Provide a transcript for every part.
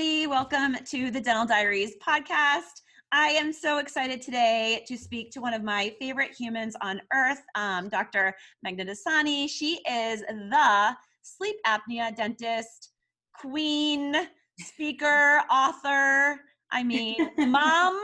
everybody. Welcome to the Dental Diaries podcast. I am so excited today to speak to one of my favorite humans on earth, um, Dr. Meghna Dassani. She is the sleep apnea dentist, queen, speaker, author. I mean, mom.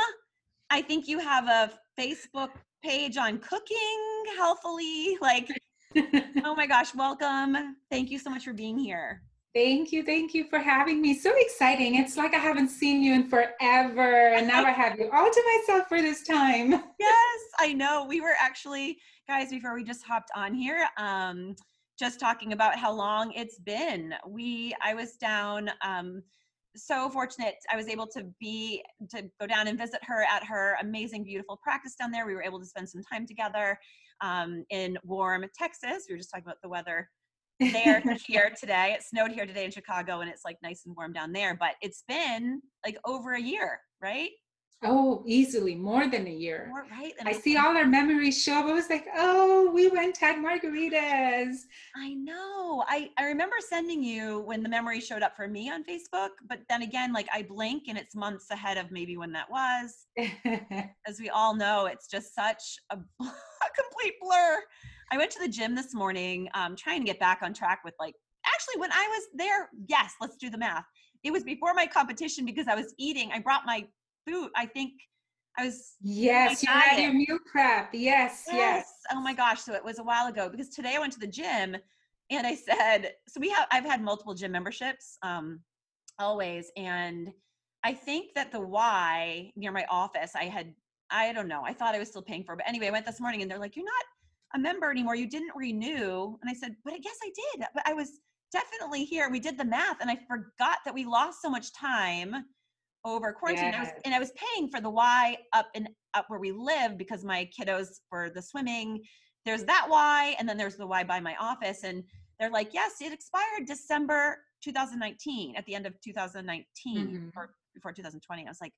I think you have a Facebook page on cooking healthily. Like, oh my gosh, welcome. Thank you so much for being here. Thank you. Thank you for having me. So exciting. It's like I haven't seen you in forever. And now I have you all to myself for this time. yes, I know. We were actually, guys, before we just hopped on here, um, just talking about how long it's been. We, I was down, um, so fortunate I was able to be to go down and visit her at her amazing, beautiful practice down there. We were able to spend some time together um, in warm Texas. We were just talking about the weather there here today. It snowed here today in Chicago and it's like nice and warm down there, but it's been like over a year, right? Oh, easily more than a year. More, right? And I see all our memories show up. I was like, oh, we went had margaritas. I know. I, I remember sending you when the memory showed up for me on Facebook, but then again, like I blink and it's months ahead of maybe when that was. As we all know, it's just such a, a complete blur. I went to the gym this morning, um, trying to get back on track with like, actually, when I was there, yes, let's do the math. It was before my competition because I was eating. I brought my food. I think I was. Yes, you had your meal prep. Yes, yes, yes. Oh my gosh. So it was a while ago because today I went to the gym and I said, so we have, I've had multiple gym memberships um, always. And I think that the Y near my office, I had, I don't know, I thought I was still paying for, but anyway, I went this morning and they're like, you're not a member anymore. You didn't renew. And I said, but I guess I did. But I was definitely here. We did the math and I forgot that we lost so much time over quarantine. Yes. I was, and I was paying for the Y up and up where we live because my kiddos for the swimming. There's that Y, and then there's the Y by my office. And they're like, yes, it expired December 2019, at the end of 2019 mm-hmm. or before 2020. I was like,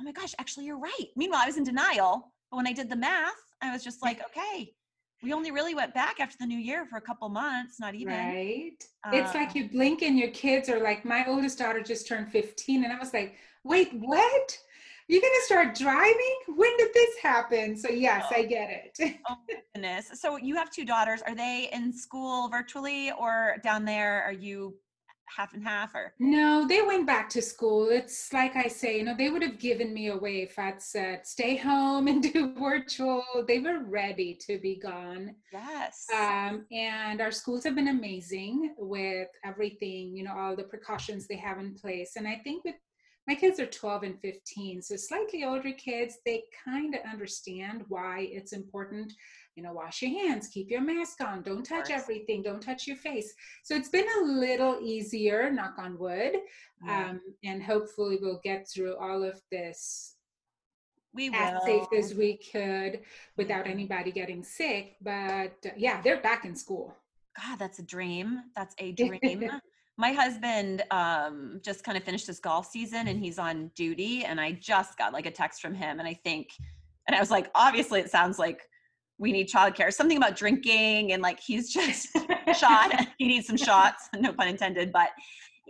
oh my gosh, actually, you're right. Meanwhile, I was in denial. But when I did the math, I was just like, okay, we only really went back after the new year for a couple months, not even. Right. It's like um you blink and your kids are like, my oldest daughter just turned 15. And I was like, wait, what? You're going to start driving? When did this happen? So, yes, oh, I get it. oh, goodness. So, you have two daughters. Are they in school virtually or down there? Are you half and half or? No they went back to school. It's like i say you know they would have given me away if i'd said stay home and do virtual. They were ready to be gone. Yes. Um, and our schools have been amazing with everything you know all the precautions they have in place. And i think with my kids are 12 and 15 so slightly older kids they kind of understand why it's important you know, wash your hands, keep your mask on, don't touch everything, don't touch your face. So it's been a little easier, knock on wood. Yeah. Um, and hopefully we'll get through all of this we as will. safe as we could without anybody getting sick. But uh, yeah, they're back in school. God, that's a dream. That's a dream. My husband um, just kind of finished his golf season and he's on duty. And I just got like a text from him. And I think, and I was like, obviously, it sounds like we need childcare. Something about drinking and like he's just shot. He needs some shots, no pun intended. But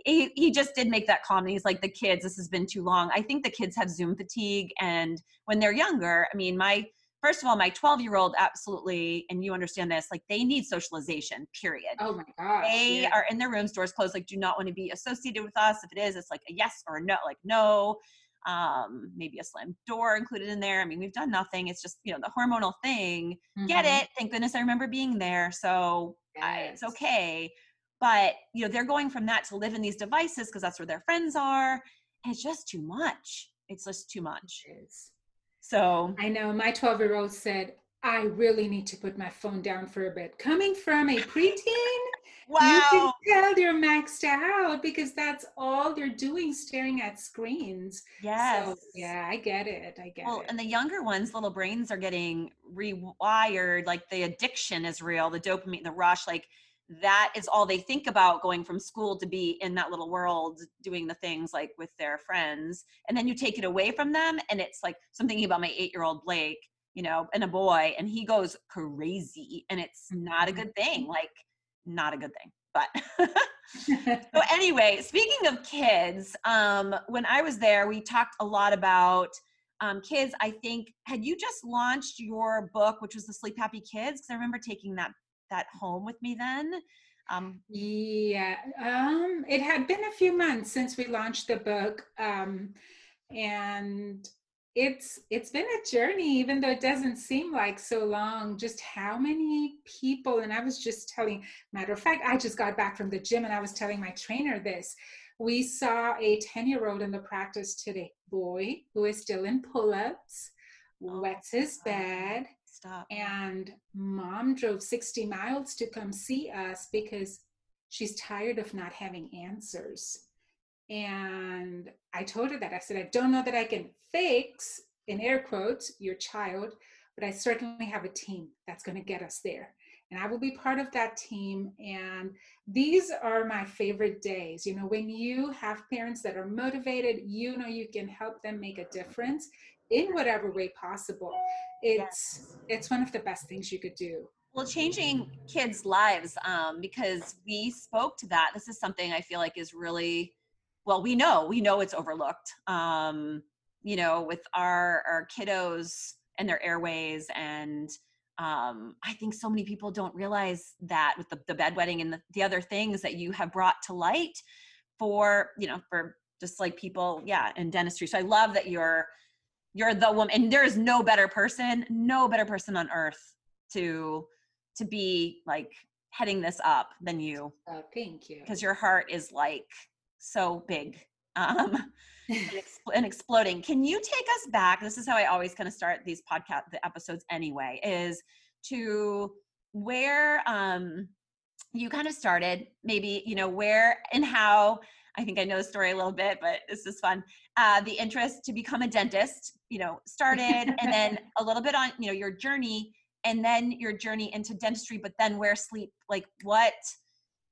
he, he just did make that comment. He's like, the kids, this has been too long. I think the kids have Zoom fatigue. And when they're younger, I mean, my, first of all, my 12 year old absolutely, and you understand this, like they need socialization, period. Oh my gosh. They yeah. are in their rooms, doors closed, like do not want to be associated with us. If it is, it's like a yes or a no, like no um, maybe a slam door included in there. I mean, we've done nothing. It's just, you know, the hormonal thing. Mm-hmm. Get it. Thank goodness I remember being there. So yes. I, it's okay. But, you know, they're going from that to live in these devices because that's where their friends are. And it's just too much. It's just too much. It is. So I know my 12 year old said, I really need to put my phone down for a bit. Coming from a preteen, wow. you can tell they're maxed out because that's all they're doing, staring at screens. Yes. So, yeah, I get it. I get it. well, it. And the younger ones, little brains are getting rewired. Like the addiction is real, the dopamine, the rush. Like that is all they think about going from school to be in that little world doing the things like with their friends. And then you take it away from them. And it's like, so I'm thinking about my eight year old Blake you know, and a boy, and he goes crazy, and it's not a mm-hmm. good thing. Like, not a good thing. but so anyway, speaking of kids, um, when I was there, we talked a lot about um, kids. I think had you just launched your book, which was the Sleep Happy Kids? Because I remember taking that that home with me then. Um, yeah, um, it had been a few months since we launched the book, um, and it's it's been a journey even though it doesn't seem like so long just how many people and i was just telling matter of fact i just got back from the gym and i was telling my trainer this we saw a 10 year old in the practice today boy who is still in pull-ups oh, wets his bed stop and mom drove 60 miles to come see us because she's tired of not having answers and I told her that. I said, I don't know that I can fix, in air quotes, your child, but I certainly have a team that's going to get us there. And I will be part of that team. And these are my favorite days. You know, when you have parents that are motivated, you know you can help them make a difference in whatever way possible. It's yes. it's one of the best things you could do well changing kids lives um, because we spoke to that this is something i feel like is really well we know we know it's overlooked um you know with our our kiddos and their airways and um i think so many people don't realize that with the, the bedwetting and the, the other things that you have brought to light for you know for just like people yeah in dentistry so i love that you're you're the woman and there's no better person no better person on earth to to be like heading this up than you oh, thank you because your heart is like so big um, and, expl- and, exploding. Can you take us back? This is how I always kind of start these podcast the episodes anyway. Is to where um, you kind of started, maybe you know where and how. I think I know the story a little bit, but this is fun. Uh, the interest to become a dentist, you know, started, and then a little bit on you know your journey, and then your journey into dentistry. But then where sleep, like what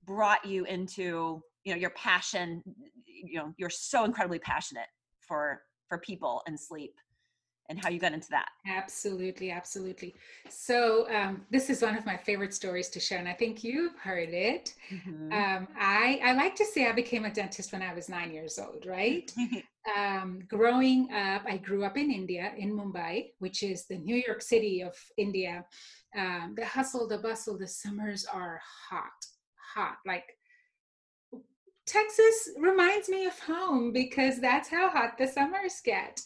brought you into you know your passion you know you're so incredibly passionate for for people and sleep and how you got into that. Absolutely absolutely. So um, this is one of my favorite stories to share and i think you've heard it. Mm-hmm. um, I, I like to say i became a dentist when i was nine years old right? Um, growing up i grew up in india in mumbai which is the new york city of india. Um, the hustle the bustle the summers are hot hot. Like Texas reminds me of home because that's how hot the summers get.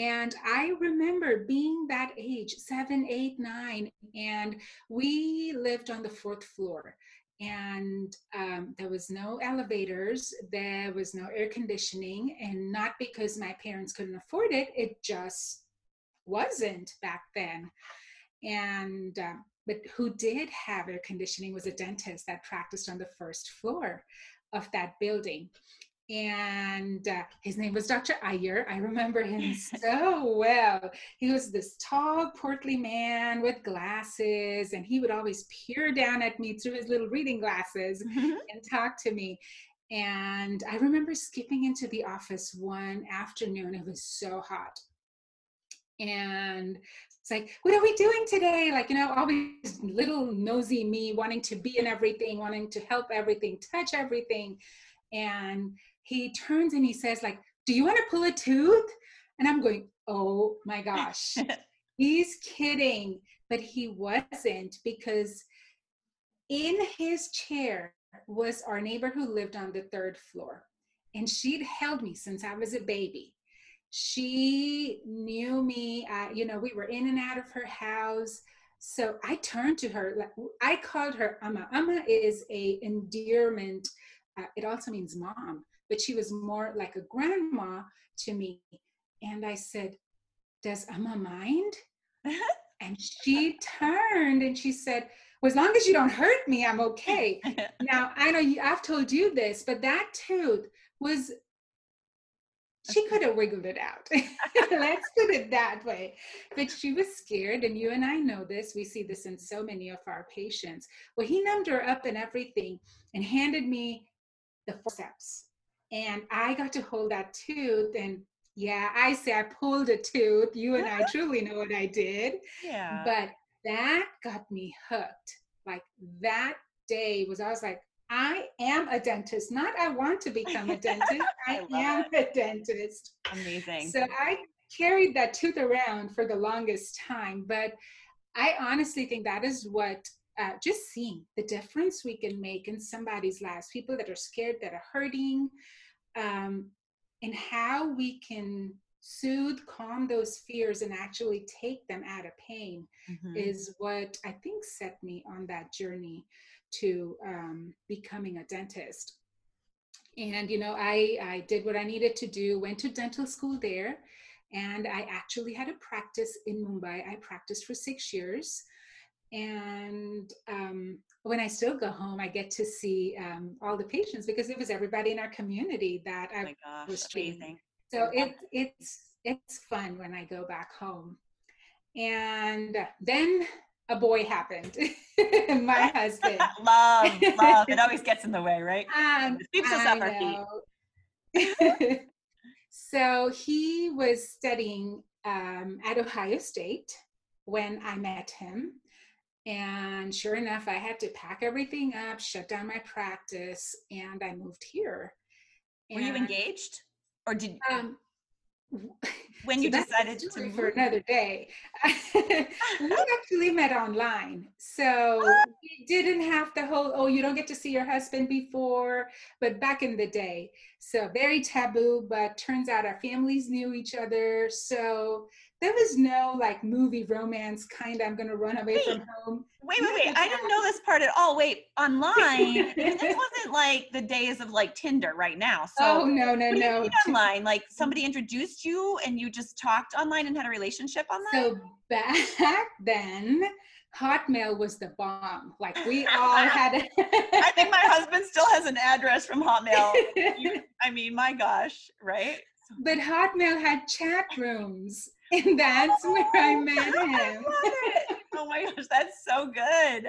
And I remember being that age, seven, eight, nine, and we lived on the fourth floor. And um, there was no elevators, there was no air conditioning, and not because my parents couldn't afford it, it just wasn't back then. And uh, but who did have air conditioning was a dentist that practiced on the first floor of that building. And uh, his name was Dr. Ayer. I remember him so well. He was this tall, portly man with glasses, and he would always peer down at me through his little reading glasses mm-hmm. and talk to me. And I remember skipping into the office one afternoon. It was so hot. And it's like, what are we doing today? Like, you know, always little nosy me wanting to be in everything, wanting to help everything, touch everything. And he turns and he says, like, do you want to pull a tooth? And I'm going, oh my gosh, he's kidding. But he wasn't because in his chair was our neighbor who lived on the third floor. And she'd held me since I was a baby she knew me uh, you know we were in and out of her house so i turned to her i called her amma amma is a endearment uh, it also means mom but she was more like a grandma to me and i said does amma mind and she turned and she said well, as long as you don't hurt me i'm okay now i know you, i've told you this but that tooth was she could have wiggled it out. Let's put it that way. But she was scared, and you and I know this. We see this in so many of our patients. Well, he numbed her up and everything and handed me the forceps. And I got to hold that tooth. And yeah, I say I pulled a tooth. You and I truly know what I did. Yeah. But that got me hooked. Like that day was, I was like, I am a dentist, not I want to become a dentist. I, I am a dentist. Amazing. So I carried that tooth around for the longest time. But I honestly think that is what uh, just seeing the difference we can make in somebody's lives, people that are scared, that are hurting, um, and how we can soothe, calm those fears, and actually take them out of pain Mhm. is what I think set me on that journey to um, becoming a dentist. And you know, I I did what I needed to do. Went to dental school there, and I actually had a practice in Mumbai. I practiced for six years, and um, when I still go home, I get to see um, all the patients because it was everybody in our community that I was treating. so it it's it's fun when I go back home. And then a boy happened. My husband. love, love. It always gets in the way, right? Um, It sweeps us off our feet. so he was studying um, at Ohio State when I met him. And sure enough, I had to pack everything up, shut down my practice, and I moved here. Were you engaged, or did Um, when So you decided to move? for another day. we actually met online, so we didn't have the whole "oh, you don't get to see your husband before." But back in the day, so very taboo. But turns out our families knew each other, so there was no like movie romance kind. Of. I'm gonna run away from home. Wait, wait, wait! I didn't know this part at all. Wait, online. This wasn't like the days of like Tinder right now. So oh no, no, what do you no! online? Like somebody introduced you and you just talked online and had a relationship online? So back then, Hotmail was the bomb. Like we all had. I think my husband still has an address from Hotmail. I mean, my gosh, right? but Hotmail had chat rooms, and that's where I met I him. it. Oh my gosh, that's so good.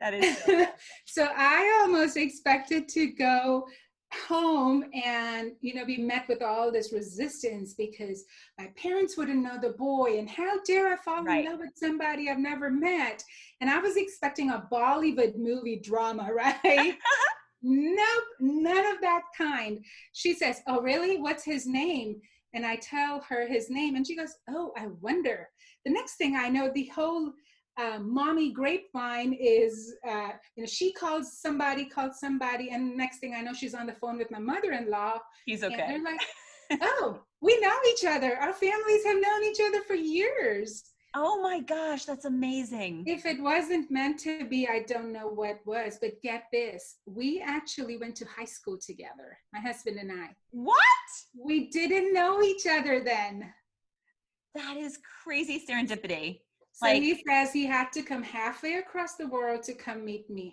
That is so so I almost expected to go home and you know be met with all this resistance because my parents wouldn't know the boy and how dare I fall Right. in love with somebody I've never met and I was expecting a Bollywood movie drama right nope none of that kind she says oh really what's his name and I tell her his name and she goes oh I wonder. The next thing I know the whole um, mommy grapevine is uh, you know she calls somebody called somebody and next thing i know she's on the phone with my mother-in-law. He's and okay. they're like oh we know each other. Our families have known each other for years Oh my gosh, that's amazing. if it wasn't meant to be i don't know what was but get this we actually went to high school together my husband and i What? we didn't know each other then That is crazy serendipity. so Like- he says he had to come halfway across the world to come meet me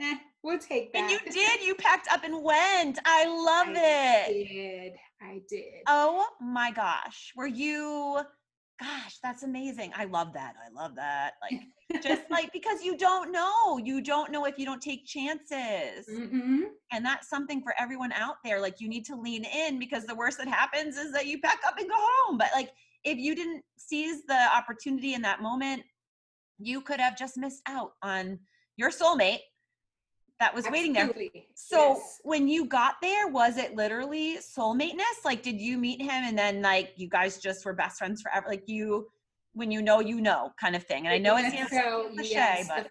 eh, we'll take that And you did. You packed up and went. I love I it. I did. I did. Oh my gosh. Were you gosh, that's amazing. I love that. I love that. Like just like because you don't know. You don't know if you don't take chances. hmm And that's something for everyone out there. Like you need to lean in because the worst that happens is that you pack up and go home. But like if you didn't seize the opportunity in that moment, you could have just missed out on your soulmate that was waiting there. So Yes. when you got there, was it literally soulmateness? Like, did you meet him and then like you guys just were best friends forever? Like you, when you know, you know, kind of thing. And I know it Yes, seems so. cliche, yes, but the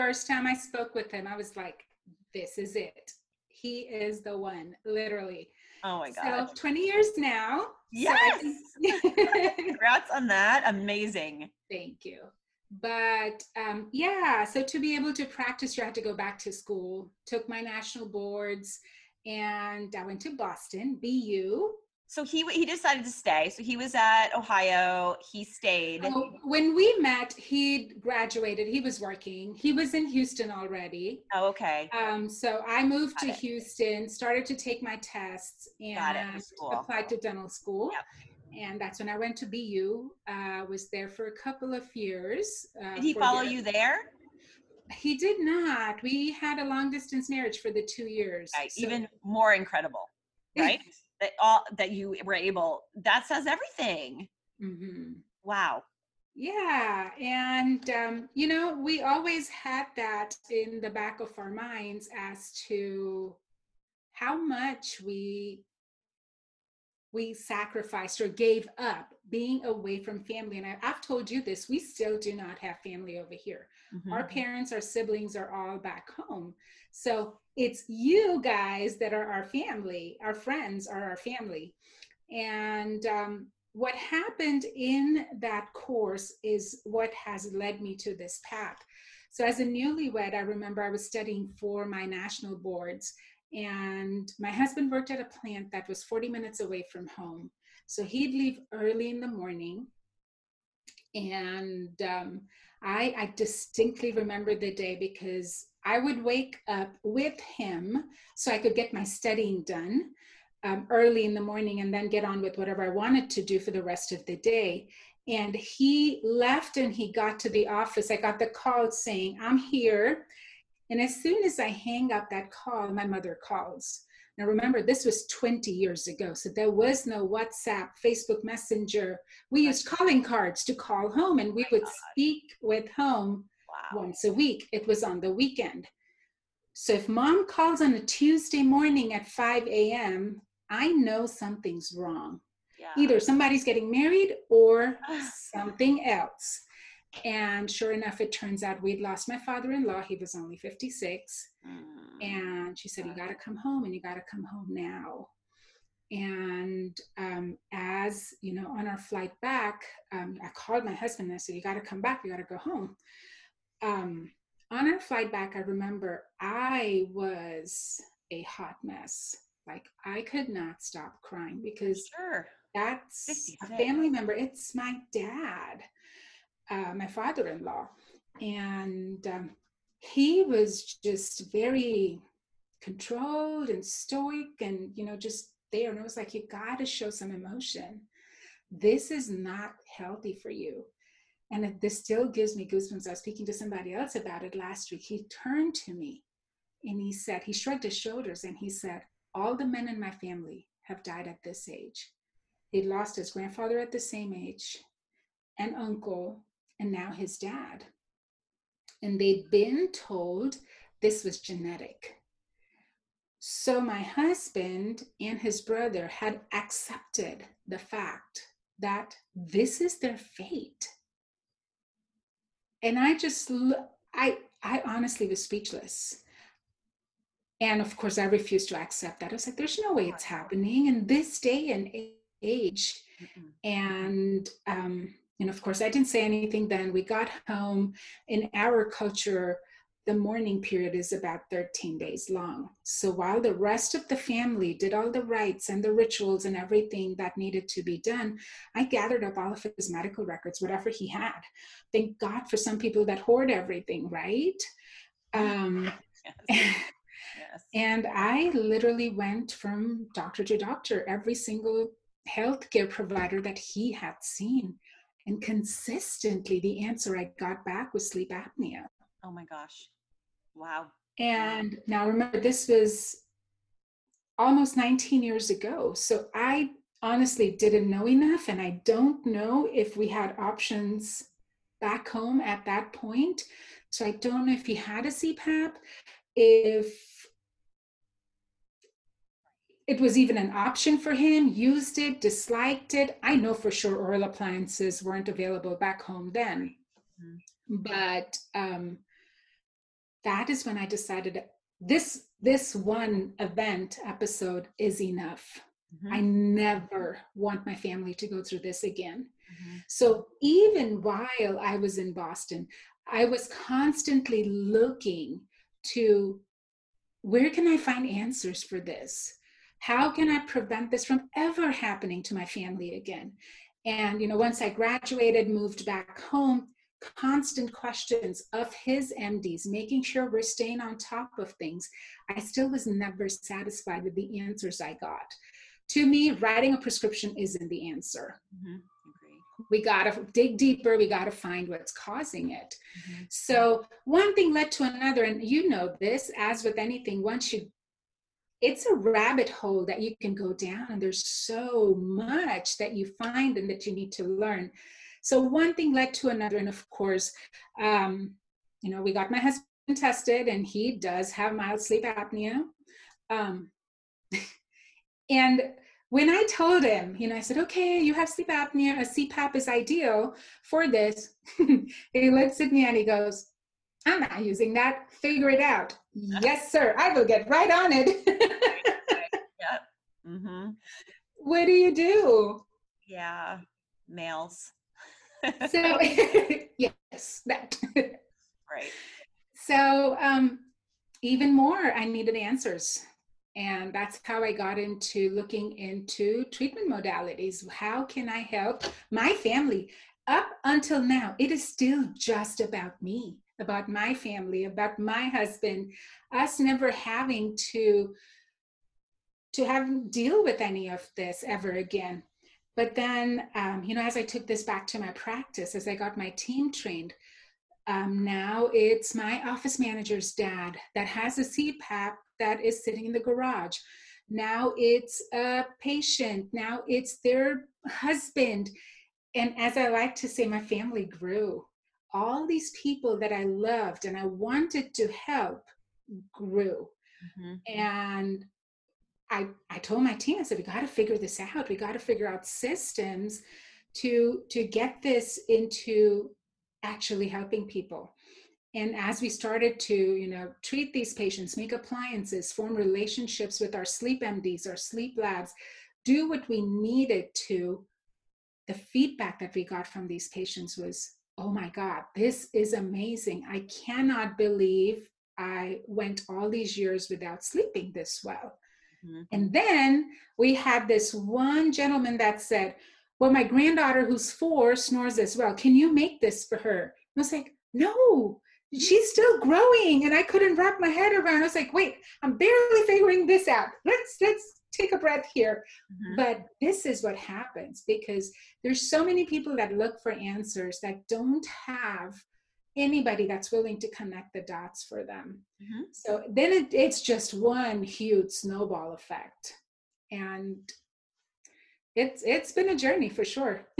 first time I spoke with him, I was like, "This is it. He is the one." Literally. oh my god, So 20 years now. so I yes! Congrats on that. Amazing. Thank you. But um, yeah, so to be able to practice, you had to go back to school. Took my national boards, and I went to Boston, BU. So he he decided to stay. So he was at Ohio. He stayed. Oh, when we met, he'd graduated. He was working. He was in Houston already. Oh, okay. Um, so I moved Got to it. Houston, started to take my tests, and applied to dental school. Yep. And that's when I went to BU. Uh, was there for a couple of years. Uh, Did he follow their- you there? He did not. We had a long distance marriage for the two years. Right. So- Even more incredible, right? that all that you were able. That says everything. Mhm. Wow. Yeah, and um, you know, we always had that in the back of our minds as to how much we we sacrificed or gave up being away from family. And I, have told you this, we still do not have family over here. Mm-hmm. Our parents, our siblings are all back home. So it's you guys that are our family, our friends are our family. And um, what happened in that course is what has led me to this path. So, as a newlywed, I remember I was studying for my national boards and my husband worked at a plant that was 40 minutes away from home. So he'd leave early in the morning. And um, I, I distinctly remember the day because I would wake up with him so I could get my studying done um, early in the morning and then get on with whatever I wanted to do for the rest of the day. And he left and he got to the office. I got the call saying, I'm here. And as soon as I hang up that call, my mother calls. Now, remember, this was 20 years ago, so there was no WhatsApp, Facebook Messenger. We used calling cards to call home, and we would speak with home wow. once a week. It was on the weekend. So if mom calls on a Tuesday morning at 5 a.m., I know something's wrong. Yeah. Either somebody's getting married or something else. And sure enough, it turns out we'd lost my father in law. He was only 56. Mm. And she said, You got to come home and you got to come home now. And um, as you know, on our flight back, um, I called my husband and I said, You got to come back. You got to go home. Um, on our flight back, I remember I was a hot mess. Like I could not stop crying because sure. that's a family member. It's my dad uh, my father-in-law, and um, he was just very controlled and stoic, and you know, just there. And it was like, you got to show some emotion. This is not healthy for you. And this still gives me goosebumps. I was speaking to somebody else about it last week. He turned to me and he said, he shrugged his shoulders and he said, All the men in my family have died at this age. He lost his grandfather at the same age, an uncle, and now his dad. And they'd been told this was genetic. So my husband and his brother had accepted the fact that this is their fate. And I just, I, I honestly was speechless. And of course, I refused to accept that. I was like, there's no way it's happening in this day and age. Mm-mm. And um, and of course, I didn't say anything then. We got home. In our culture, the mourning period is about 13 days long. So while the rest of the family did all the rites and the rituals and everything that needed to be done, I gathered up all of his medical records, whatever he had. Thank God for some people that hoard everything, right? Um, yes. yes. And I literally went from doctor to doctor, every single healthcare provider that he had seen. And consistently, the answer I got back was sleep apnea. Oh my gosh. Wow. And now remember, this was almost 19 years ago. So I honestly didn't know enough. And I don't know if we had options back home at that point. So I don't know if he had a CPAP, if it was even an option for him, used it, disliked it. I know for sure oral appliances weren't available back home then. Mm-hmm. But um, that is when I decided this this one event episode is enough. Mm-hmm. I never want my family to go through this again. Mm-hmm. So even while I was in Boston, I was constantly looking to where can I find answers for this? How can i prevent this from ever happening to my family again? And you know once i graduated moved back home constant questions of his mds making sure we're staying on top of things i still was never satisfied with the answers i got. To me writing a prescription isn't the answer. Mm-hmm. we got to dig deeper we got to find what's causing it. Mm-hmm. so one thing led to another and you know this as with anything once you it's a rabbit hole that you can go down and there's so much that you find and that you need to learn So one thing led to another. And of course, um, you know, we got my husband tested and he does have mild sleep apnea. Um, and when I told him, you know, I said, okay, you have sleep apnea, a CPAP is ideal for this. he looks at me and he goes, I'm not using that. Figure it out. yes, sir. I will get right on it. yep. Mm-hmm. What do you do? Yeah, males. so yes, that. right. So um, even more, I needed answers. And that's how I got into looking into treatment modalities. How can I help my family? Up until now, it is still just about me, about my family, about my husband, us never having to to have deal with any of this ever again. But then, um, you know, as I took this back to my practice, as I got my team trained, um, now it's my office manager's dad that has a CPAP that is sitting in the garage. Now it's a patient. Now it's their husband. And as I like to say, my family grew. All these people that I loved and I wanted to help grew. Mm-hmm. And I, I told my team, I said, we got to figure this out. We got to figure out systems to to get this into actually helping people and as we started to you know treat these patients make appliances form relationships with our sleep mds our sleep labs do what we needed to the feedback that we got from these patients was oh my god this is amazing. I cannot believe i went all these years without sleeping this well. Mm-hmm. and then we had this one gentleman that said well my granddaughter who's four snores as well. Can you make this for her? I was like no she's still growing and i couldn't wrap my head around. I was like wait i'm barely figuring this out. Let's let's take a breath here. Mm-hmm. but this is what happens because there's so many people that look for answers that don't have anybody that's willing to connect the dots for them. Mm-hmm. so then it, it's just one huge snowball effect. And it's it's been a journey for sure.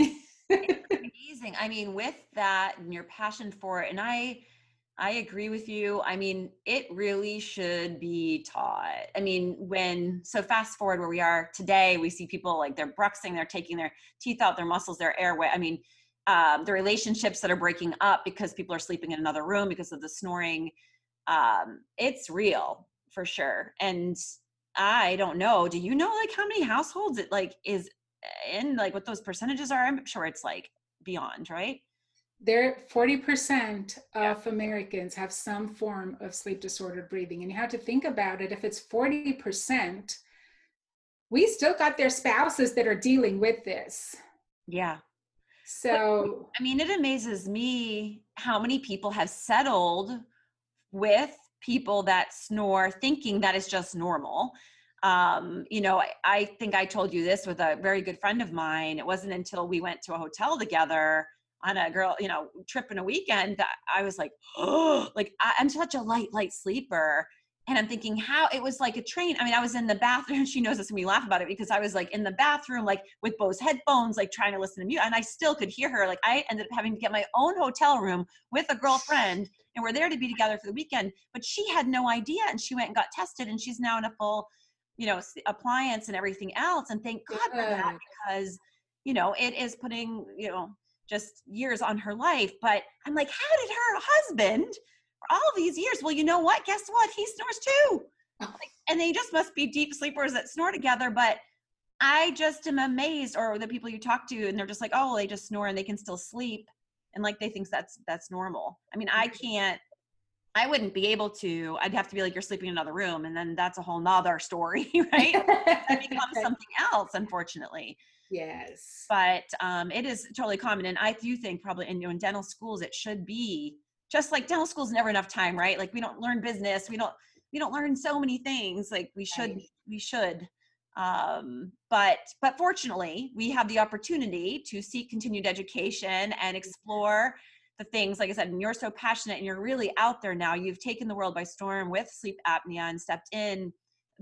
Amazing. I mean with that and your passion for it and i I agree with you. I mean, it really should be taught. I mean, when so fast forward where we are today, we see people like they're bruxing, they're taking their teeth out, their muscles, their airway. I mean, um, the relationships that are breaking up because people are sleeping in another room because of the snoring. Um, it's real for sure. And I don't know. Do you know like how many households it like is in like what those percentages are? I'm sure it's like beyond, right? There 40% of Americans have some form of sleep disordered breathing. And you have to think about it if it's 40%, we still got their spouses that are dealing with this. Yeah. So, I mean, it amazes me how many people have settled with people that snore thinking that is just normal. Um, you know, I, I think I told you this with a very good friend of mine. It wasn't until we went to a hotel together on a girl, you know, trip in a weekend that I was like, oh, like I, I'm such a light, light sleeper. And I'm thinking how it was like a train. I mean, I was in the bathroom. She knows this and we laugh about it because I was like in the bathroom, like with Bose headphones, like trying to listen to music. And I still could hear her. Like I ended up having to get my own hotel room with a girlfriend and we're there to be together for the weekend. But she had no idea. And she went and got tested and she's now in a full, you know, appliance and everything else. And thank God for that because, you know, it is putting, you know, just years on her life. But I'm like, how did her husband for all these years? Well, you know what? Guess what? He snores too. Oh. And they just must be deep sleepers that snore together. But I just am amazed, or the people you talk to, and they're just like, oh, they just snore and they can still sleep, and like they think that's that's normal. I mean, I mm-hmm. can't. I wouldn't be able to. I'd have to be like, you're sleeping in another room, and then that's a whole nother story, right? that becomes something else, unfortunately. Yes. But um, it is totally common. And I do think probably in, you know, in dental schools, it should be just like dental school's never enough time, right? Like we don't learn business. We don't, we don't learn so many things like we should, right. we should. Um, but, but fortunately we have the opportunity to seek continued education and explore the things, like I said, and you're so passionate and you're really out there now. You've taken the world by storm with sleep apnea and stepped in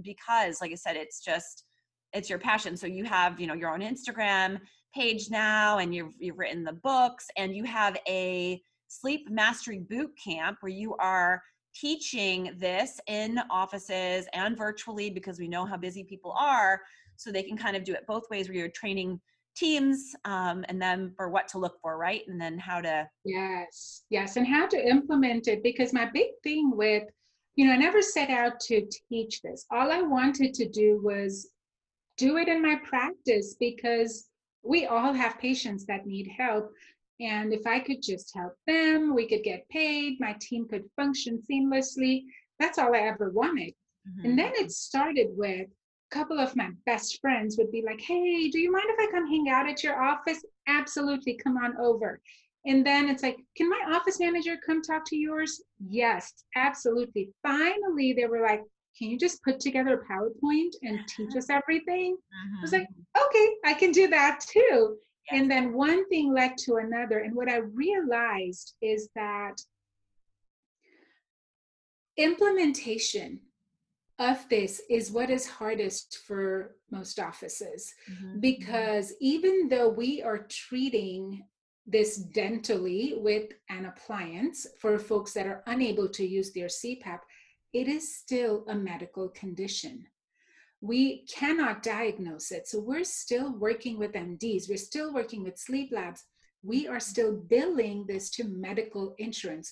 because, like I said, it's just, it's your passion. So you have you know your own instagram page now and you've you've written the books and you have a sleep mastery boot camp where you are teaching this in offices and virtually because we know how busy people are so they can kind of do it both ways where you're training teams um, and then for what to look for right? And then how to yes yes and how to implement it because my big thing with you know i never set out to teach this. All i wanted to do was do it in my practice because we all have patients that need help and if i could just help them we could get paid my team could function seamlessly that's all i ever wanted mm-hmm. and then it started with a couple of my best friends would be like, Hey, do you mind if I come hang out at your office? Absolutely, come on over. And then it's like, Can my office manager come talk to yours? Yes, absolutely. Finally, they were like, Can you just put together a PowerPoint and teach us everything? Mm-hmm. I was like, mm-hmm. Okay, I can do that too. Yes. And then one thing led to another. And what I realized is that implementation of this is what is hardest for most offices mm-hmm. because even though we are treating this dentally with an appliance for folks that are unable to use their CPAP, it is still a medical condition. We cannot diagnose it. So we're still working with MDs, we're still working with sleep labs. We are still billing this to medical insurance.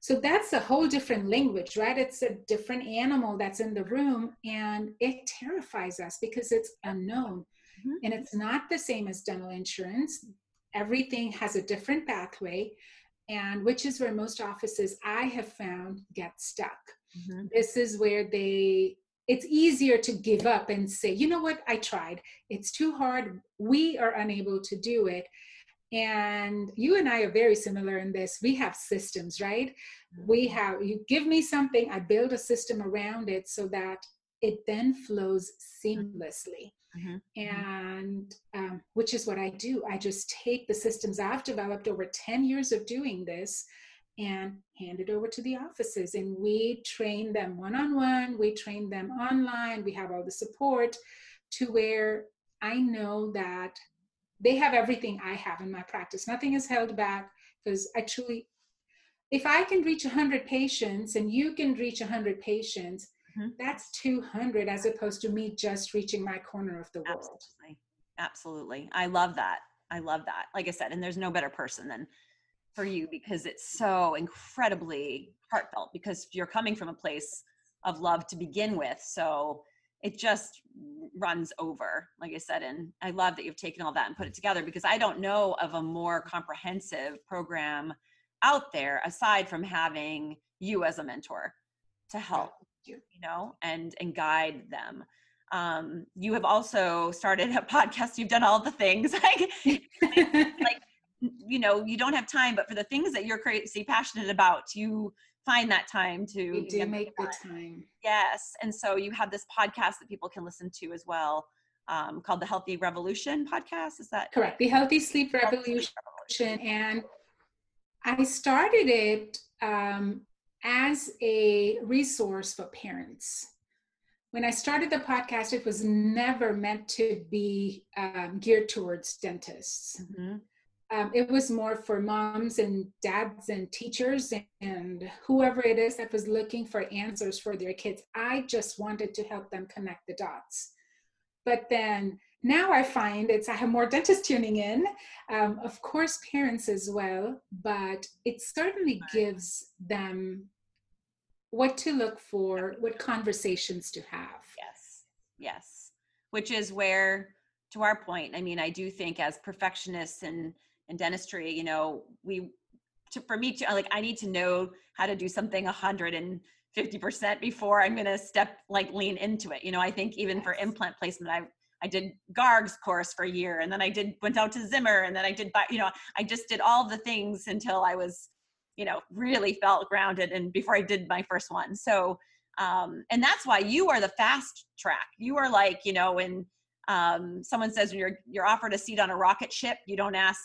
So that's a whole different language, right? It's a different animal that's in the room and it terrifies us because it's unknown. Mm-hmm. And it's not the same as dental insurance. Everything has a different pathway, and which is where most offices I have found get stuck. Mm-hmm. This is where they it's easier to give up and say, you know what, I tried. It's too hard. We are unable to do it. And you and I are very similar in this. We have systems, right? We mm-hmm. have, you give me something, I build a system around it so that it then flows seamlessly. Mm-hmm. mm-hmm. And um, which is what I do. I just take the systems I've developed over 10 years of doing this and hand it over to the offices. And we train them one on one, we train them online, we have all the support to where I know that they have everything I have in my practice. Nothing is held back because I truly, if I can reach 100 patients and you can reach 100 patients, mm-hmm. that's 200 as opposed to me just reaching my corner of the world. Absolutely. Absolutely. I love that. I love that. Like I said, and there's no better person than for you because it's so incredibly heartfelt because you're coming from a place of love to begin with. So it just runs over like i said and i love that you've taken all that and put it together because i don't know of a more comprehensive program out there aside from having you as a mentor to help you know and and guide them. Um, you have also started a podcast. You've done all the things. Like like you know you don't have time but for the things that you're crazy passionate about you find that time to make the time. Yes. And so you have this podcast that people can listen to as well um, called the Healthy Revolution podcast. Is that correct? The Healthy Sleep Revolution. Revolution. And I started it um, as a resource for parents. When I started the podcast, it was never meant to be um, geared towards dentists. Mm-hmm um, it was more for moms and dads and teachers and whoever it is that was looking for answers for their kids. I just wanted to help them connect the dots. But then now I find it's I have more dentists tuning in, um, of course, parents as well, but it certainly gives them what to look for, what conversations to have. Yes, yes. Which is where, to our point, I mean, I do think as perfectionists and in dentistry you know we to, for me to like i need to know how to do something 150% before i'm going to step like lean into it. You know i think even for implant placement i i did Garg's course for a year and then i did went out to Zimmer and then i did you know i just did all the things until i was you know really felt grounded and before i did my first one. So um and that's why you are the fast track. You are like you know when um someone says when you're you're offered a seat on a rocket ship you don't ask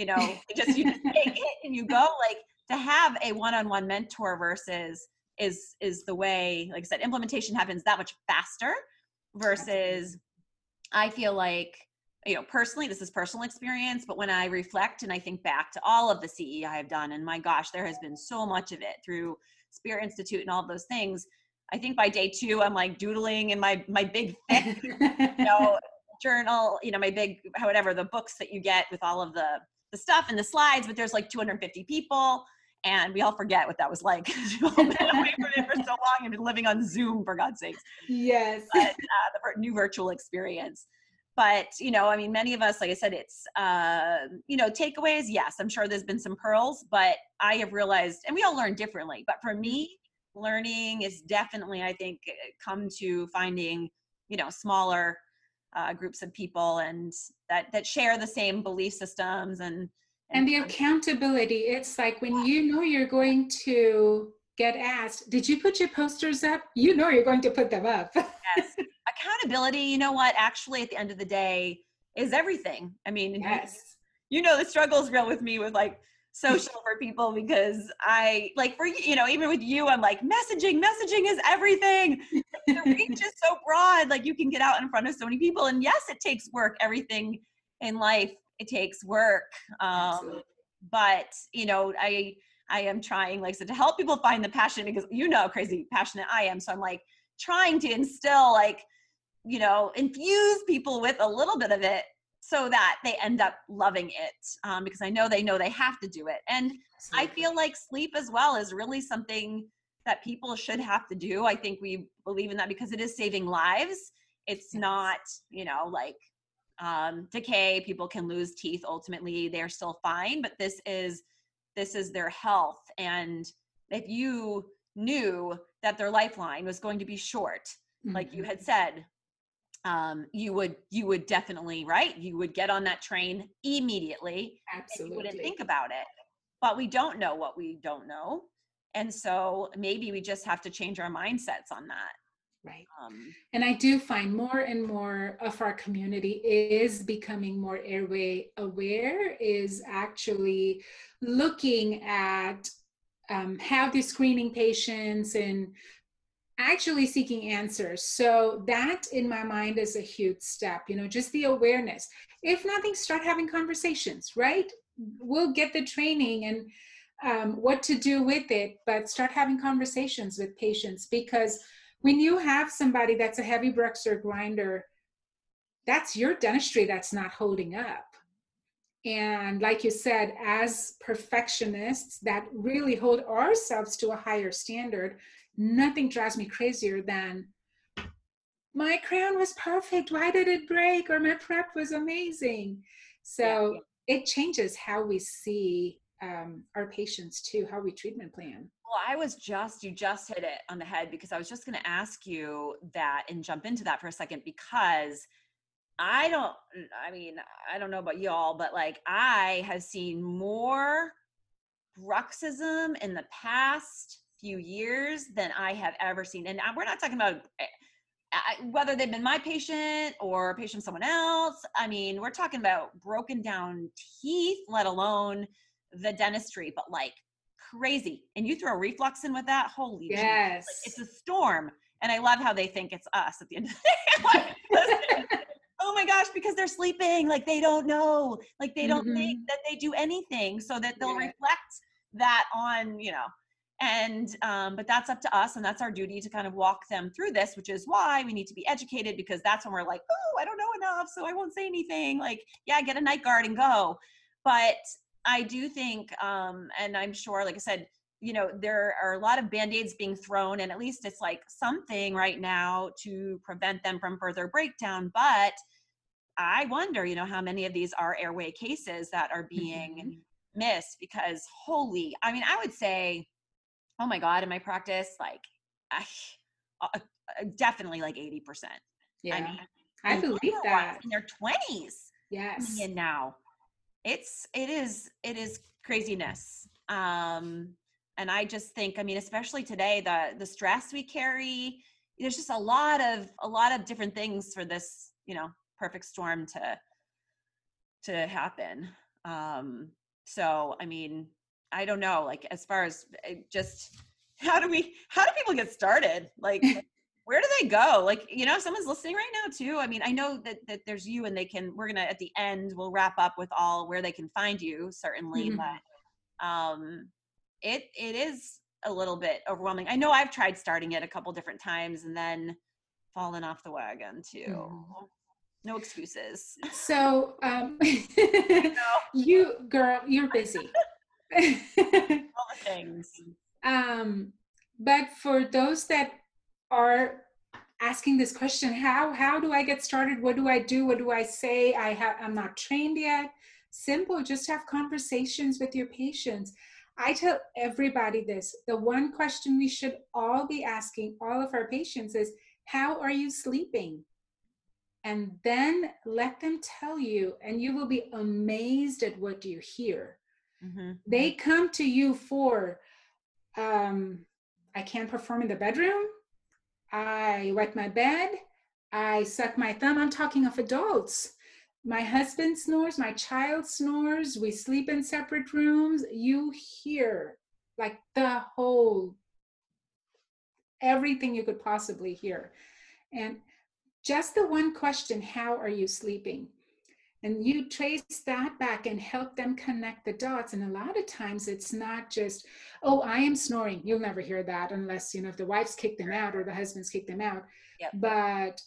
you know just you just take it and you go like to have a one-on-one mentor versus is is the way like i said implementation happens that much faster versus I feel like, you know, personally, this is personal experience, but when I reflect and I think back to all of the CE I have done, and my gosh, there has been so much of it through Spirit Institute and all those things. I think by day two, I'm like doodling in my my big thick, you know, journal, you know, my big whatever the books that you get with all of the the stuff and the slides. But there's like 250 people, and we all forget what that was like. We've been away from it for so long and been living on Zoom for God's sakes. Yes, but, uh, the new virtual experience. But you know, I mean, many of us, like I said, it's uh, you know, takeaways. Yes, I'm sure there's been some pearls, but I have realized, and we all learn differently. But for me, learning is definitely i think come to finding you know smaller uh, groups of people and that that share the same belief systems and and, and the accountability it's like when you know you're going to get asked did you put your posters up? You know you're going to put them up. Yes. Accountability you know what? Actually at the end of the day is everything. I mean yes. you, you know the struggle is real with me with like social for people because I like for you know even with you I'm like messaging messaging is everything. The reach is so broad like you can get out in front of so many people and yes it takes work everything in life it takes work um but you know I I am trying like said to help people find the passion because you know how crazy passionate I am so I'm like trying to instill like you know infuse people with a little bit of it so that they end up loving it um, because I know they know they have to do it. And Absolutely. I feel like sleep as well is really something that people should have to do. I think we believe in that because it is saving lives. It's yes. not, you know, like um, decay. People can lose teeth. Ultimately, they're still fine, but this is this is their health. And if you knew that their lifeline was going to be short, mm-hmm. like you had mm-hmm. said, um, you would you would definitely right you would get on that train immediately absolutely you wouldn't think about it. But we don't know what we don't know. And so maybe we just have to change our mindsets on that. Right. Um, and i do find more and more of our community is becoming more airway aware is actually looking at um, how they're screening patients and actually seeking answers. So that in my mind is a huge step, you know, just the awareness. If nothing, start having conversations, right? We'll get the training and um, what to do with it, but start having conversations with patients because when you have somebody that's a heavy bruxer grinder, that's your dentistry that's not holding up. And like you said, as perfectionists that really hold ourselves to a higher standard, nothing drives me crazier than my crown was perfect. Why did it break? Or my prep was amazing. So yeah, yeah. it changes how we see um, our patients too, how we treatment plan. Well, I was just, you just hit it on the head because I was just going to ask you that and jump into that for a second because I don't, I mean, I don't know about y'all, but like I have seen more bruxism in the past few years than I have ever seen. And we're not talking about eh, whether they've been my patient or a patient someone else. I mean, we're talking about broken down teeth, let alone the dentistry, but like crazy. And you throw reflux in with that, holy yes, like, it's a storm. And I love how they think it's us at the end of the day. oh my gosh, because they're sleeping, like they don't know, like they don't mm-hmm. think that they do anything, so that they'll yeah. reflect that on, you know, and um, but that's up to us and that's our duty to kind of walk them through this which is why we need to be educated because that's when we're like oh i don't know enough so i won't say anything. Like yeah get a night guard and go. But i do think um, and i'm sure like i said you know there are a lot of band-aids being thrown and at least it's like something right now to prevent them from further breakdown. But i wonder you know how many of these are airway cases that are being mm-hmm. missed because holy i mean i would say oh my god in my practice like I, uh, uh, definitely like 80% yeah i, mean, I believe that. in their 20s yes. and now. It's it is it is craziness um and i just think i mean especially today the the stress we carry there's just a lot of a lot of different things for this you know perfect storm to to happen. Um so i mean I don't know, like as far as eh, just how do we how do people get started? Like where do they go? Like, you know, someone's listening right now too. I mean, I know that that there's you and they can we're gonna at the end we'll wrap up with all where they can find you, certainly. Mm-hmm. But um it it is a little bit overwhelming. I know I've tried starting it a couple different times and then fallen off the wagon too. Mm-hmm. No excuses. So um you girl, you're busy. all the things. Um but for those that are asking this question how how do i get started? What do i do? What do i say? I have i'm not trained yet. Simple just have conversations with your patients. I tell everybody this the one question we should all be asking all of our patients is how are you sleeping? And then let them tell you and you will be amazed at what you hear mm-hmm. they come to you for um, i can't perform in the bedroom I wet my bed, I suck my thumb. I'm talking of adults. My husband snores, my child snores, we sleep in separate rooms. You hear like the whole, everything you could possibly hear. And just the one question how are you sleeping? And you trace that back and help them connect the dots. And a lot of times it's not just oh i am snoring. You'll never hear that unless you know if the wives kick them out or the husbands kick them out. Yep. but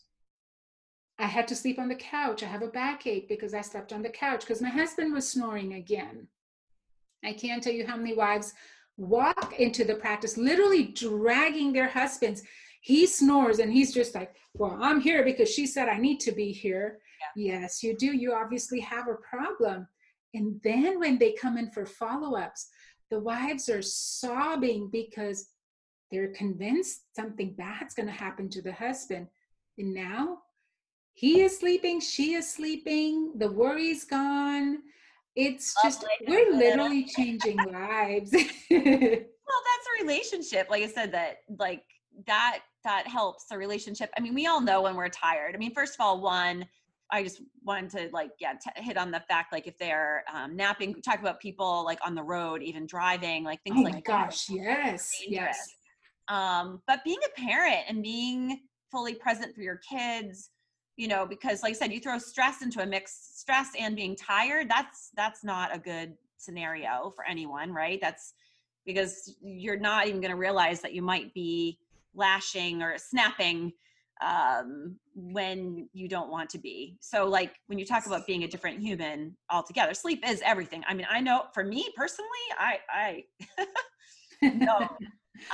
i had to sleep on the couch. I have a backache because i slept on the couch because my husband was snoring again. I can't tell you how many wives walk into the practice literally dragging their husbands. He snores and he's just like well i'm here because she said i need to be here Yes, you do. You obviously have a problem. And then when they come in for follow ups, the wives are sobbing because they're convinced something bad's going to happen to the husband. And now he is sleeping, she is sleeping, the worry's gone. It's just, we're literally changing lives. well, that's a relationship. Like I said, that, like, that that helps the relationship. I mean, we all know when we're tired. I mean, first of all, one, I just wanted to like yeah t- hit on the fact like if they're um, napping, talk about people like on the road, even driving, like things oh like my gosh, yes, yes. Um, but being a parent and being fully present for your kids, you know, because like I said, you throw stress into a mix, stress and being tired. That's that's not a good scenario for anyone, right? That's because you're not even going to realize that you might be lashing or snapping um, when you don't want to be. So, like when you talk about being a different human altogether, sleep is everything. I mean, I know for me personally, I I know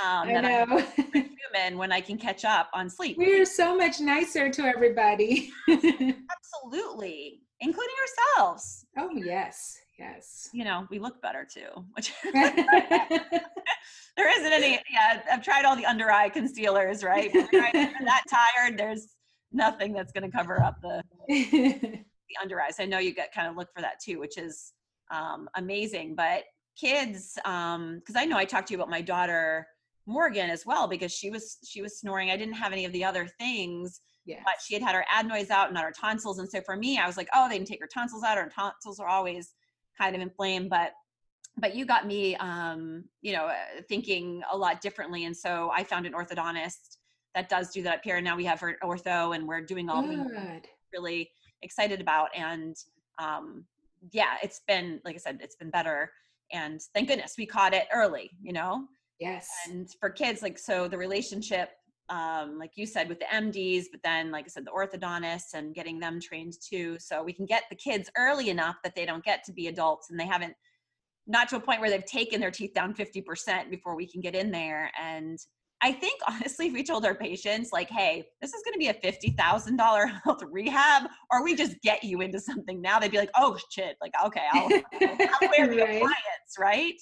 um, I that know. I'm human when I can catch up on sleep. We're so much nicer to everybody. Absolutely, including ourselves. Oh yes, yes. You know, we look better too, which there isn't any. Yeah, I've tried all the under eye concealers, right? But you're that tired, there's nothing that's going to cover up the the under eyes. I know you get kind of look for that too, which is um, amazing. But kids, because um, I know I talked to you about my daughter Morgan as well because she was she was snoring. I didn't have any of the other things. Yes. But she had had her adenoids out and not her tonsils. And so for me, I was like, oh, they can take her tonsils out. Her tonsils are always kind of inflamed. But but you got me um, you know uh, thinking a lot differently and so i found an orthodontist that does do that up here and now we have her ortho and we're doing all we really excited about and um, yeah it's been like i said it's been better and thank goodness we caught it early you know yes and for kids like so the relationship um, like you said with the mds but then like i said the orthodontists and getting them trained too so we can get the kids early enough that they don't get to be adults and they haven't not to a point where they've taken their teeth down 50% before we can get in there. And I think honestly, if we told our patients, like, hey, this is going to be a $50,000 health rehab, or we just get you into something now, they'd be like, oh shit, like, okay, I'll, I'll wear the right. appliance, right?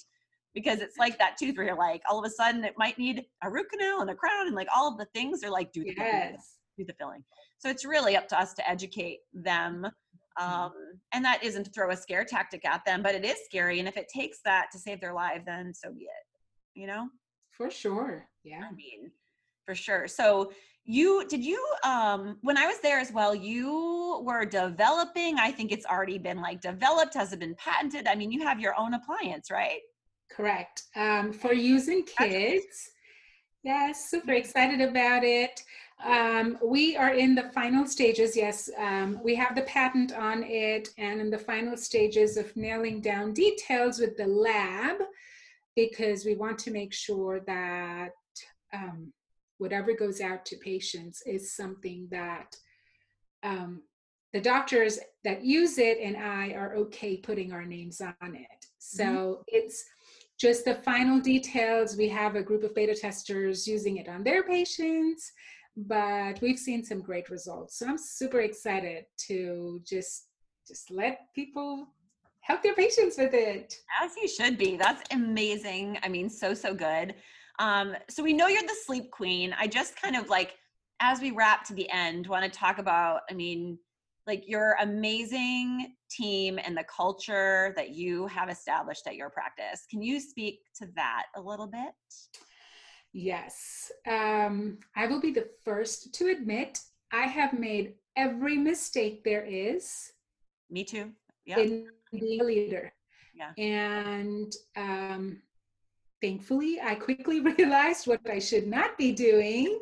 Because it's like that tooth where you're like, all of a sudden it might need a root canal and a crown and like all of the things are like, do the, yes. filling, do the filling. So it's really up to us to educate them Mm-hmm. Um, and that isn't to throw a scare tactic at them, but it is scary. And if it takes that to save their life, then so be it, you know? For sure. Yeah. I mean, for sure. So you did you um when I was there as well, you were developing, I think it's already been like developed, has it been patented? I mean, you have your own appliance, right? Correct. Um, for using kids. Yes, super excited about it. Um, we are in the final stages. Yes, um, we have the patent on it, and in the final stages of nailing down details with the lab, because we want to make sure that um, whatever goes out to patients is something that um, the doctors that use it and I are okay putting our names on it. So mm-hmm. it's just the final details. We have a group of beta testers using it on their patients, but we've seen some great results. So I'm super excited to just just let people help their patients with it. As you should be. That's amazing. I mean, so so good. Um, so we know you're the sleep queen. I just kind of like as we wrap to the end, want to talk about, I mean, like your amazing team and the culture that you have established at your practice. Can you speak to that a little bit? Yes. Um, I will be the first to admit I have made every mistake there is. Me too. Yeah. In being a leader. Yeah. And um, thankfully, I quickly realized what I should not be doing.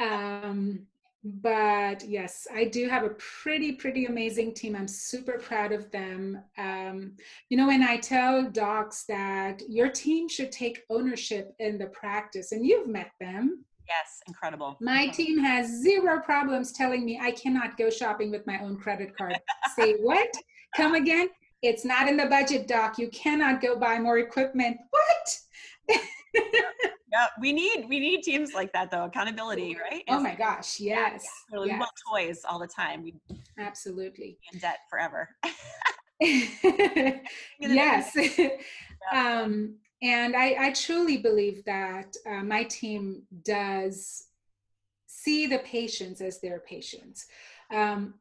um, but yes i do have a pretty pretty amazing team. I'm super proud of them. Um, you know when i tell docs that your team should take ownership in the practice and you've met them. Yes incredible. My team has zero problems telling me i cannot go shopping with my own credit card. Say what? Come again? It's not in the budget doc. You cannot go buy more equipment. What yeah, we need we need teams like that though. Accountability, right? oh my gosh, yes. Yeah, yes. We want toys all the time. We absolutely in debt forever. yes. um, and I, I truly believe that uh, my team does see the patients as their patients. Um,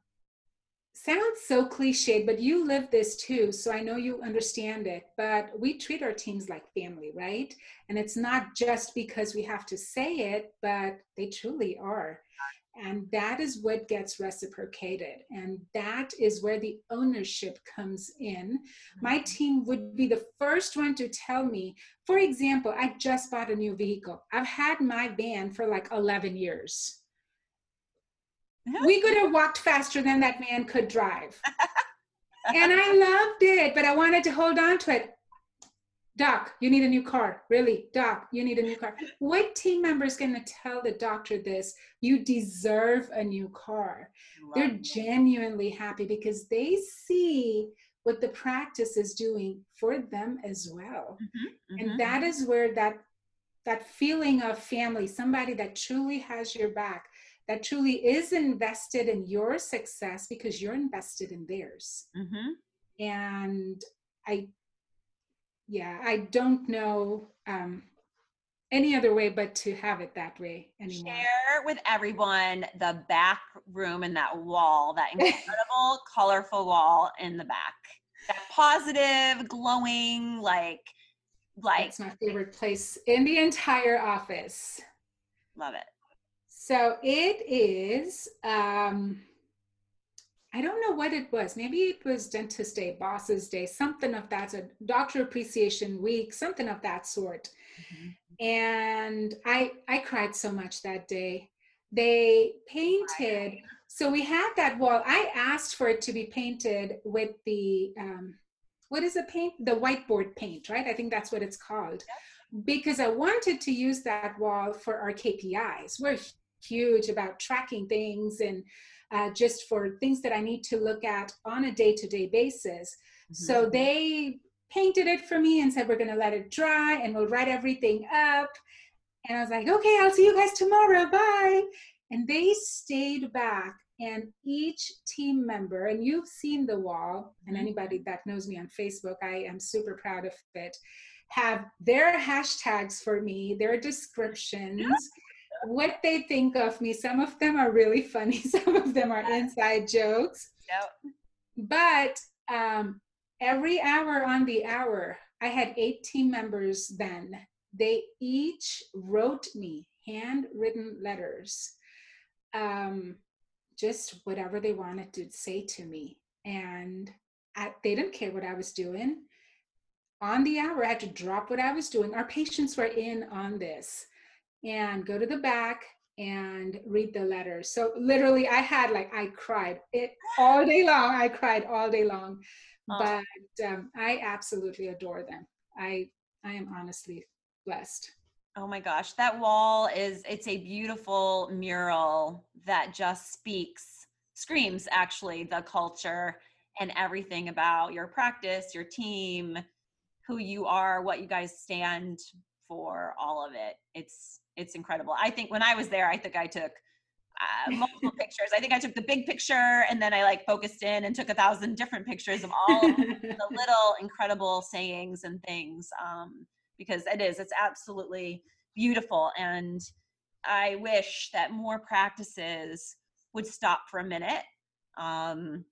sounds so cliched, but you live this too, so I know you understand it. But we treat our teams like family, right? And it's not just because we have to say it, but they truly are. And that is what gets reciprocated. And that is where the ownership comes in. My mm-hmm. team would be the first one to tell me, for example, I just bought a new vehicle. I've had my van for like 11 years we could have walked faster than that man could drive. and I loved it, but I wanted to hold on to it. Doc, you need a new car. Really, Doc, you need a new car. What team member is going to tell the doctor this? You deserve a new car. They're genuinely happy because they see what the practice is doing for them as well. Mm-hmm, mm-hmm. And that is where that that feeling of family, somebody that truly has your back, that truly is invested in your success because you're invested in theirs. Mm-hmm. And I, yeah, I don't know um, any other way but to have it that way anymore. Share with everyone the back room and that wall, that incredible, colorful wall in the back. That positive, glowing, like, like. It's my favorite place in the entire office. Love it. So it is, um, I don't know what it was. Maybe it was Dentist Day, Boss's Day, something of that, a Doctor Appreciation Week, something of that sort. Mm-hmm. And I I cried so much that day. They painted. So we had that wall. I asked for it to be painted with the um, what is the paint? The whiteboard paint, right? I think that's what it's called. Because I wanted to use that wall for our KPIs. We're huge about tracking things and uh, just for things that I need to look at on a day to day basis. Mm-hmm. So they painted it for me and said, We're going to let it dry and we'll write everything up. And I was like, Okay, I'll see you guys tomorrow. Bye. And they stayed back, and each team member, and you've seen the wall, and mm-hmm. anybody that knows me on Facebook, I am super proud of it, have their hashtags for me, their descriptions what they think of me. Some of them are really funny, some of them are inside jokes. Yep. But um, every hour on the hour, I had eight team members then. They each wrote me handwritten letters, um, just whatever they wanted to say to me. And I, they didn't care what I was doing. On the hour, I had to drop what I was doing. Our patients were in on this and go to the back and read the letters. So literally I had like I cried it all day long. I cried all day long. Oh. But um, I absolutely adore them. I I am honestly blessed. Oh my gosh, that wall is it's a beautiful mural that just speaks screams actually the culture and everything about your practice, your team, who you are, what you guys stand for, all of it. It's it's incredible. I think when I was there, I think I took uh, multiple pictures. I think I took the big picture and then I like focused in and took a thousand different pictures of all the little incredible sayings and things um, because it is. It's absolutely beautiful. And I wish that more practices would stop for a minute, um,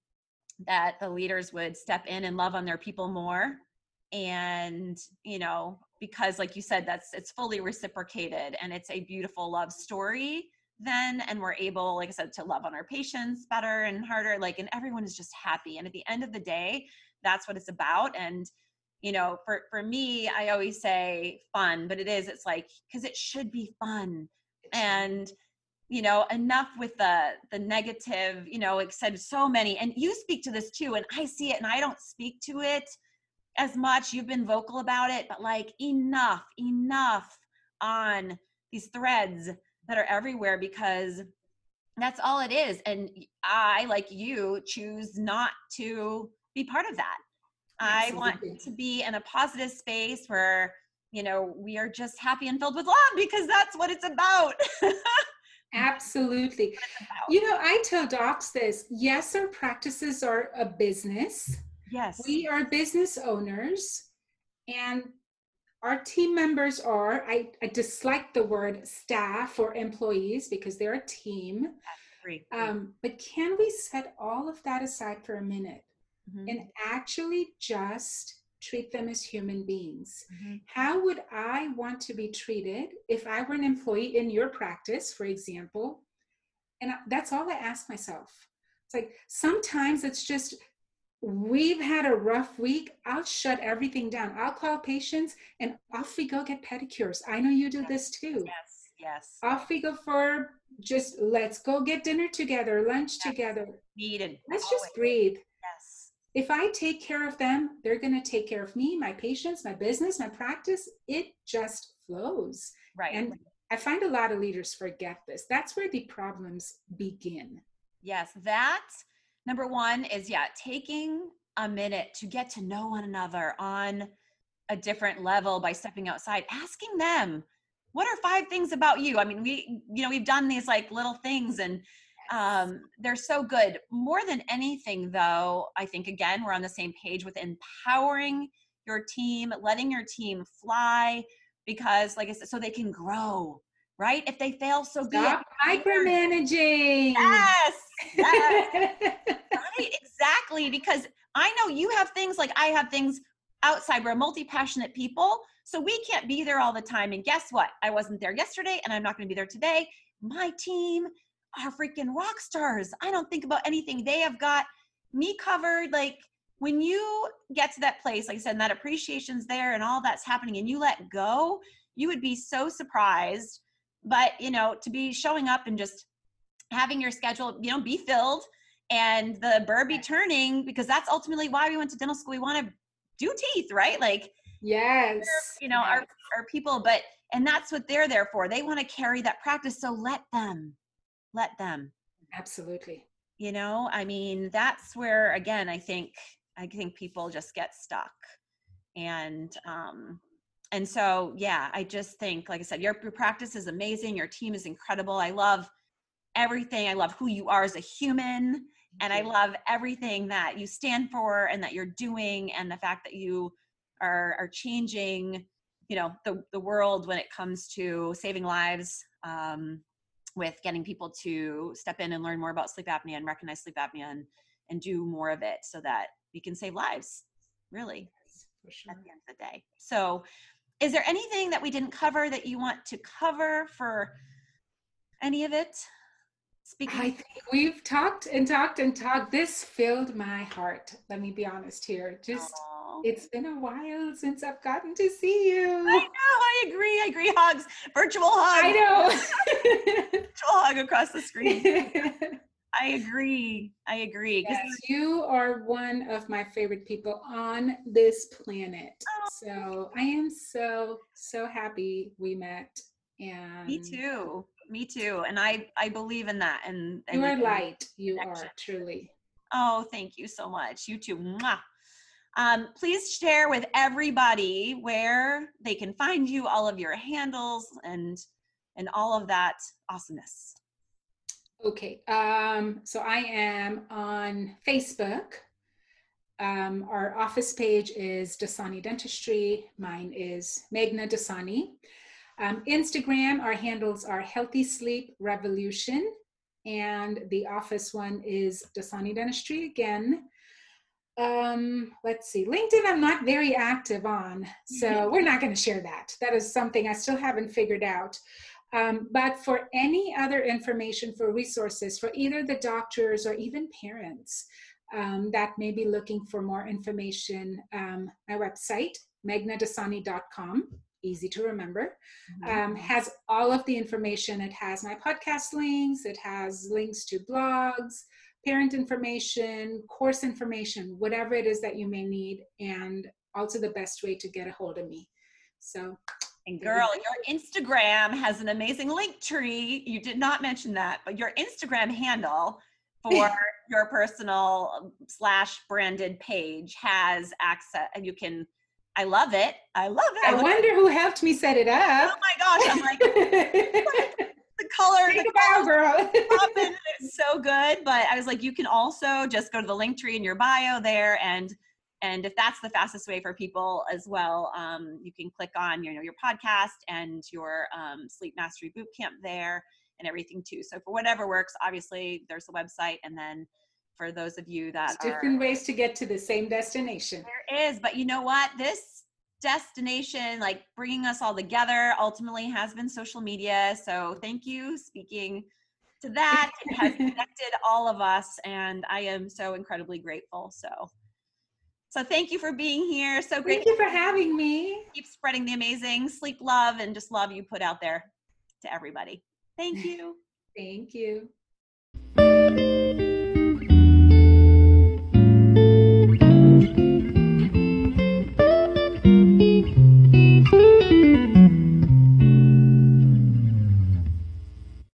that the leaders would step in and love on their people more. And, you know, because like you said, that's it's fully reciprocated and it's a beautiful love story then and we're able like i said to love on our patients better and harder like and everyone is just happy. And at the end of the day that's what it's about. And you know for for me i always say fun but it is it's like because it should be fun. And you know enough with the the negative you know like said so many and you speak to this too and i see it and i don't speak to it as much you've been vocal about it but like enough enough on these threads that are everywhere because that's all it is and i like you choose not to be part of that I want to be in a positive space where, you know, we are just happy and filled with love because that's what it's about. Absolutely. About. You know, I tell docs this yes, our practices are a business. Yes. We are business owners and our team members are, I, I dislike the word staff or employees because they're a team. Um, but can we set all of that aside for a minute mm-hmm. and actually just treat them as human beings. Mm-hmm. How would I want to be treated if I were an employee in your practice, for example? And that's all I ask myself. It's like sometimes it's just, we've had a rough week. I'll shut everything down. I'll call patients and off we go get pedicures. I know you do yes. this too. Yes, yes. Off we go for just let's go get dinner together, lunch yes. together. Needed. Let's Always. just breathe Yes. if I take care of them, they're going to take care of me, my patients, my business, my practice. It just flows. Right. And I find a lot of leaders forget this. That's where the problems begin. Yes, that number one is yeah, taking a minute to get to know one another on a different level by stepping outside, asking them, what are five things about you? I mean, we, you know, we've done these like little things and um, they're so good. More than anything, though, I think again, we're on the same page with empowering your team, letting your team fly, because, like I said, so they can grow, right? If they fail, so Stop be micromanaging. Yes. Right, exactly. Because I know you have things like I have things outside. We're multi passionate people. So we can't be there all the time. And guess what? I wasn't there yesterday and I'm not going to be there today. My team are freaking rock stars. I don't think about anything. They have got me covered. Like when you get to that place, like I said, and that appreciation's there and all that's happening and you let go, you would be so surprised. But, you know, to be showing up and just having your schedule, you know, be filled and the burr be turning because that's ultimately why we went to dental school. We want to do teeth, right? Like, yes, you know, yes. our, our people, but, and that's what they're there for. They want to carry that practice. So let them, let them absolutely you know i mean that's where again i think i think people just get stuck and um and so yeah i just think like i said your, your practice is amazing your team is incredible i love everything i love who you are as a human and i love everything that you stand for and that you're doing and the fact that you are are changing you know the the world when it comes to saving lives um with getting people to step in and learn more about sleep apnea and recognize sleep apnea and, and do more of it so that we can save lives, really, sure. at the end of the day. So, is there anything that we didn't cover that you want to cover for any of it? Speaking I think we've talked and talked and talked. This filled my heart. Let me be honest here. Just Oh. It's been a while since I've gotten to see you. I know. I agree. I agree. Hugs, virtual hug. I know. Virtual hug across the screen. I agree. I agree. Yes, you are one of my favorite people on this planet. Oh. So I am so, so happy we met. And Me too. Me too. And I I believe in that. And, and You are light. You are truly. Oh, thank you so much. You too. Mwah. Um, please share with everybody where they can find you, all of your handles, and and all of that awesomeness. Okay. Um, so I am on Facebook. Um, our office page is Dassani Dentistry. Mine is Meghna Dassani. Um, Instagram, our handles are Healthy Sleep Revolution. And the office one is Dassani Dentistry again. Um, let's see. LinkedIn, I'm not very active on. So we're not going to share that. That is something I still haven't figured out. Um, but for any other information, for resources, for either the doctors or even parents um, that may be looking for more information, um, my website, meghnadassani.com, easy to remember, um, has all of the information. It has my podcast links, it has links to blogs, parent information, course information, whatever it is that you may need, and also the best way to get a hold of me. So And girl, your Instagram has an amazing link tree. You did not mention that, but your Instagram handle for your personal um, slash branded page has access, and you can. I love it. I love it. I look- wonder who helped me set it up. Oh my gosh! I'm like the color. Take The a bow, girl. popping is so good. But I was like, you can also just go to the link tree in your bio there, and and if that's the fastest way for people as well, um, you can click on you know your podcast and your um, sleep mastery boot camp there and everything too. So for whatever works, obviously there's the website, and then for those of you that There's are different ways to get to the same destination. there is, but you know what? This destination, like bringing us all together, ultimately has been social media. So thank you. Speaking to that, it has connected all of us, and I am so incredibly grateful. So, so thank you for being here. So great Thank you for having me. keep spreading the amazing sleep love and just love you put out there to everybody. Thank you. Thank you.